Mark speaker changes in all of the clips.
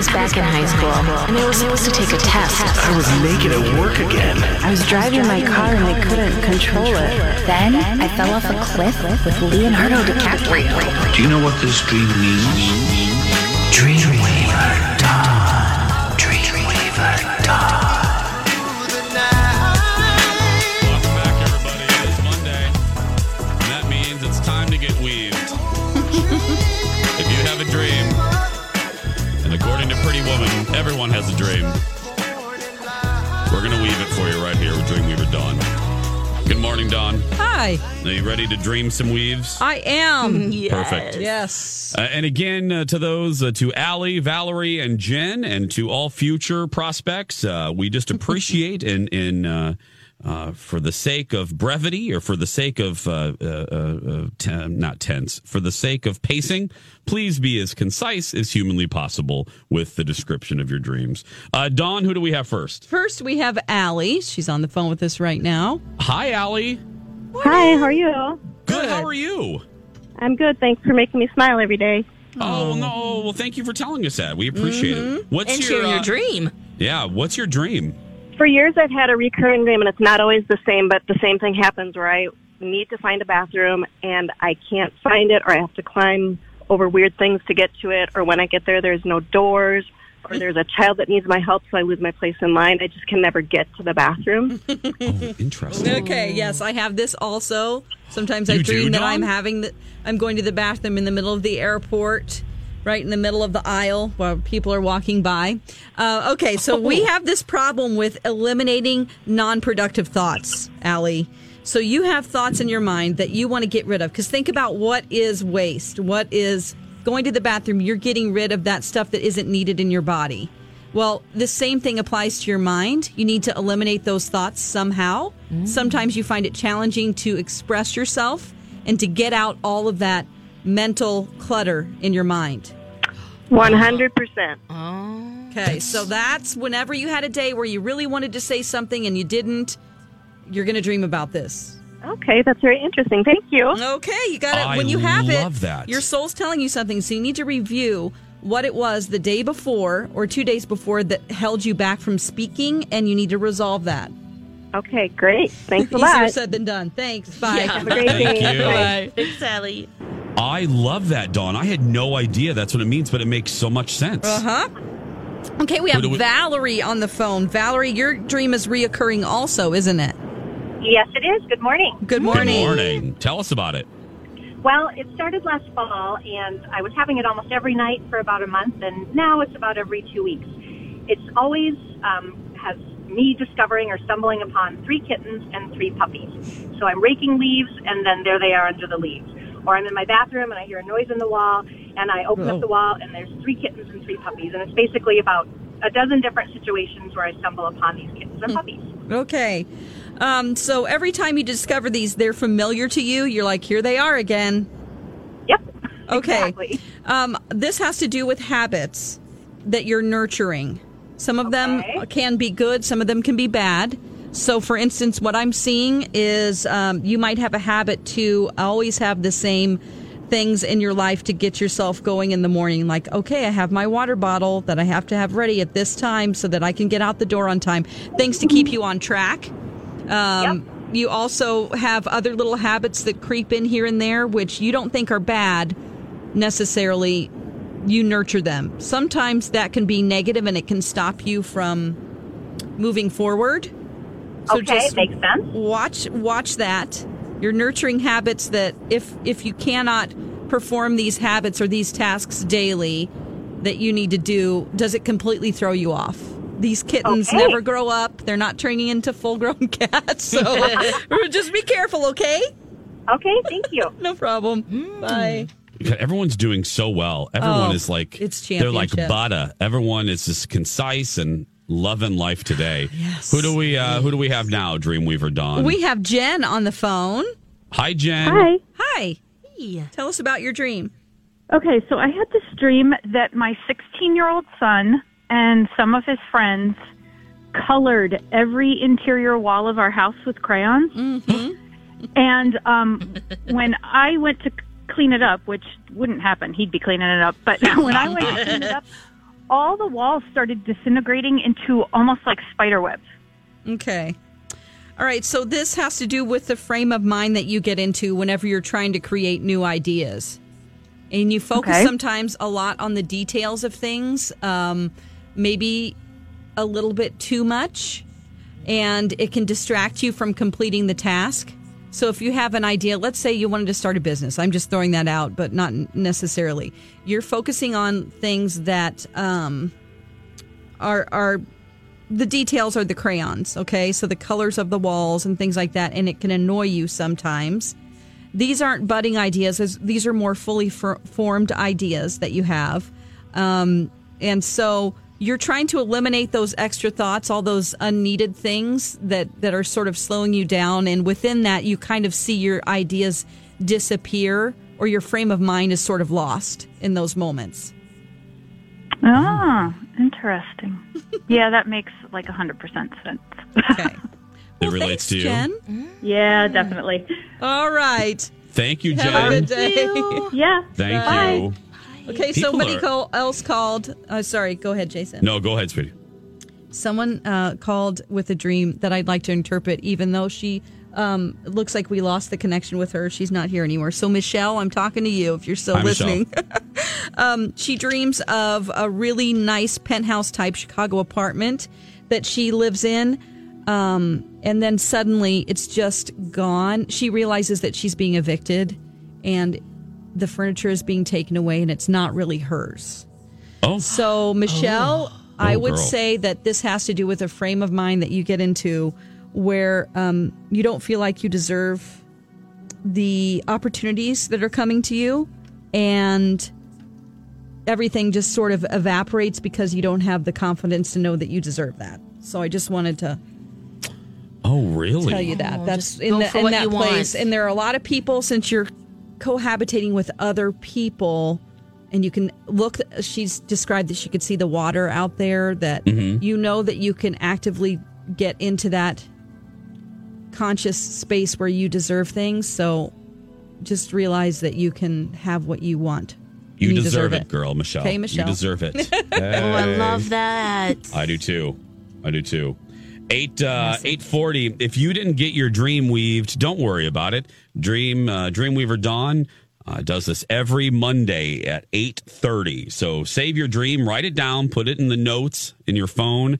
Speaker 1: was back in high school, and I was supposed to take a test.
Speaker 2: I was naked at work again.
Speaker 1: I was driving my car and I couldn't control it.
Speaker 3: Then I fell off a cliff with Leonardo DiCaprio.
Speaker 4: Do you know what this dream means?
Speaker 2: Dreamweaver
Speaker 5: Hi,
Speaker 6: Are you ready to dream some weaves?
Speaker 5: I am.
Speaker 6: Perfect.
Speaker 5: yes.
Speaker 6: Uh, and again, uh, to those, uh, to Allie, Valerie, and Jen, and to all future prospects, uh, we just appreciate in in uh, uh, for the sake of brevity or for the sake of uh, uh, uh, t- not tense, for the sake of pacing, please be as concise as humanly possible with the description of your dreams. Uh, Dawn, who do we have first?
Speaker 5: First, we have Allie. She's on the phone with us right now.
Speaker 6: Hi, Allie.
Speaker 7: Hi, how are you?
Speaker 6: Good. How are you?
Speaker 7: I'm good. Thanks for making me smile every day.
Speaker 6: Oh no! Well, thank you for telling us that. We appreciate it. What's
Speaker 1: And
Speaker 6: your,
Speaker 1: sharing
Speaker 6: uh,
Speaker 1: your dream.
Speaker 6: Yeah, what's your dream?
Speaker 7: For years, I've had a recurring dream, and it's not always the same, but the same thing happens where I need to find a bathroom and I can't find it, or I have to climb over weird things to get to it, or when I get there, there's no doors, or there's a child that needs my help, so I lose my place in line. I just can never get to the bathroom.
Speaker 6: Oh, interesting.
Speaker 5: Okay, yes, I have this also. Sometimes I
Speaker 6: You do,
Speaker 5: dream that
Speaker 6: Dawn?
Speaker 5: I'm having the, I'm going to the bathroom in the middle of the airport, right in the middle of the aisle while people are walking by. Uh, okay, so
Speaker 6: Oh.
Speaker 5: we have this problem with eliminating non-productive thoughts, Allie. So you have thoughts in your mind that you want to get rid of because think about what is waste, what is going to the bathroom. You're getting rid of that stuff that isn't needed in your body. Well, the same thing applies to your mind. You need to eliminate those thoughts somehow. Mm. Sometimes you find it challenging to express yourself and to get out all of that mental clutter in your mind.
Speaker 7: 100%.
Speaker 5: Okay, so that's whenever you had a day where you really wanted to say something and you didn't, you're going to dream about this.
Speaker 7: Okay, that's very interesting. Thank you.
Speaker 5: Okay, you got it. When you have it,
Speaker 6: love that.
Speaker 5: your soul's telling you something, so you need to review what it was the day before or two days before that held you back from speaking, and you need to resolve that.
Speaker 7: Okay, great. Thanks a lot.
Speaker 5: Easier
Speaker 7: lot.
Speaker 5: said than done. Thanks. Bye.
Speaker 7: Have a great
Speaker 6: Thank
Speaker 7: day.
Speaker 6: you.
Speaker 7: Bye.
Speaker 1: Big Sally.
Speaker 6: I love that, Dawn. I had no idea that's what it means, but it makes so much sense.
Speaker 5: Uh huh. Okay, we have
Speaker 6: we-
Speaker 5: Valerie on the phone. Valerie, your dream is reoccurring also, isn't it?
Speaker 8: Yes, it is. Good morning.
Speaker 5: Good morning.
Speaker 6: Good
Speaker 5: morning.
Speaker 6: morning. Tell us about it.
Speaker 8: Well, it started last fall, and I was having it almost every night for about a month, and now it's about every two weeks. It's always um, has me discovering or stumbling upon three kittens and three puppies. So I'm raking leaves, and then there they are under the leaves. Or I'm in my bathroom and I hear a noise in the wall, and I open
Speaker 5: Oh.
Speaker 8: up the wall, and there's three kittens and three puppies. And it's basically about a dozen different situations where I stumble upon these kittens and puppies.
Speaker 5: Okay. Um, so every time you discover these, they're familiar to you. You're like, here they are again.
Speaker 8: Yep.
Speaker 5: Okay.
Speaker 8: Exactly.
Speaker 5: Um, this has to do with habits that you're nurturing. Some of them can be good, some of them can be bad. So, for instance, what I'm seeing is um, you might have a habit to always have the same things in your life to get yourself going in the morning. Like, okay, I have my water bottle that I have to have ready at this time so that I can get out the door on time. Things to keep you on track. Um, You also have other little habits that creep in here and there, which you don't think are bad necessarily. You nurture them. Sometimes that can be negative and it can stop you from moving forward.
Speaker 8: okay, makes sense.
Speaker 5: watch watch that. You're nurturing habits that if if you cannot perform these habits or these tasks daily that you need to do, does it completely throw you off? These kittens
Speaker 8: Okay.
Speaker 5: never grow up. They're not turning into full grown cats. So just be careful, okay?
Speaker 8: Okay, thank you.
Speaker 5: No problem. Bye.
Speaker 6: God, Everyone's doing so well. Everyone
Speaker 5: Oh,
Speaker 6: is like
Speaker 5: it's
Speaker 6: they're like
Speaker 5: championship.
Speaker 6: butter. Everyone is just concise and Loving life today. Yes. Who do we uh, Who do we have now? Dreamweaver Dawn.
Speaker 5: We have Jen on the phone.
Speaker 6: Hi, Jen.
Speaker 9: Hi.
Speaker 5: Hi. Tell us about your dream.
Speaker 9: Okay, so I had this dream that my 16 year old son and some of his friends colored every interior wall of our house with crayons. And um, when I went to clean it up, which wouldn't happen, he'd be cleaning it up, but when I went to clean it up, all the walls started disintegrating into almost like spider webs.
Speaker 5: Okay. All right. So this has to do with the frame of mind that you get into whenever you're trying to create new ideas. And you focus
Speaker 9: Okay.
Speaker 5: sometimes a lot on the details of things, um, maybe a little bit too much, and it can distract you from completing the task. So if you have an idea, let's say you wanted to start a business, I'm just throwing that out, but not necessarily. You're focusing on things that um, are are the details are the crayons, okay? So the colors of the walls and things like that, and it can annoy you sometimes. These aren't budding ideas; these are more fully for- formed ideas that you have, um, and so you're trying to eliminate those extra thoughts, all those unneeded things that that are sort of slowing you down, and within that, you kind of see your ideas disappear, or your frame of mind is sort of lost in those moments.
Speaker 9: Ah, interesting. yeah, that makes like a 100% sense.
Speaker 5: Okay.
Speaker 6: It relates to you.
Speaker 5: Jen.
Speaker 9: yeah, definitely.
Speaker 5: All right.
Speaker 6: Thank you,
Speaker 5: Have a
Speaker 6: Jen.
Speaker 5: good day.
Speaker 9: Yeah.
Speaker 6: Thank
Speaker 9: Bye.
Speaker 6: you.
Speaker 5: Okay,
Speaker 6: People
Speaker 5: somebody
Speaker 6: are-
Speaker 5: call, else called. Uh, sorry, go ahead, Jason.
Speaker 6: No, go ahead, sweetie.
Speaker 5: Someone uh, called with a dream that I'd like to interpret, even though she um, looks like we lost the connection with her. She's not here anymore. So, Michelle, I'm talking to you if you're still
Speaker 6: Hi,
Speaker 5: listening. um, she dreams of a really nice penthouse type Chicago apartment that she lives in. Um, and then suddenly it's just gone. She realizes that she's being evicted and the furniture is being taken away and it's not really hers.
Speaker 6: Oh,
Speaker 5: So, Michelle, I
Speaker 6: Oh,
Speaker 5: would
Speaker 6: girl.
Speaker 5: say that this has to do with a frame of mind that you get into where um, you don't feel like you deserve the opportunities that are coming to you and everything just sort of evaporates because you don't have the confidence to know that you deserve that. So I just wanted to
Speaker 6: oh, really?
Speaker 5: tell you that. That's in, the, in that place.
Speaker 1: want.
Speaker 5: And there are a lot of people since you're cohabitating with other people and you can look she's described that she could see the water out there that
Speaker 6: Mm-hmm.
Speaker 5: you know that you can actively get into that conscious space where you deserve things. So just realize that you can have what you want.
Speaker 6: You,
Speaker 5: And
Speaker 6: deserve, it, girl, Michelle.
Speaker 5: Okay, Michelle.
Speaker 6: You deserve it.
Speaker 1: Oh, I love that.
Speaker 6: I do too. I do too. Eight uh, eight forty. If you didn't get your dream weaved, don't worry about it. Dream uh, Dreamweaver Dawn uh, does this every Monday at eight thirty. So save your dream, write it down, put it in the notes in your phone,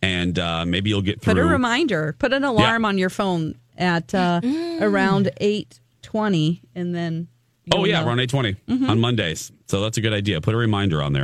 Speaker 6: and uh, maybe you'll get through.
Speaker 5: Put a reminder, put an alarm on your phone at uh, around 8:20 and then
Speaker 6: oh yeah,
Speaker 5: know.
Speaker 6: on eight on Mondays. So that's a good idea. Put a reminder on there.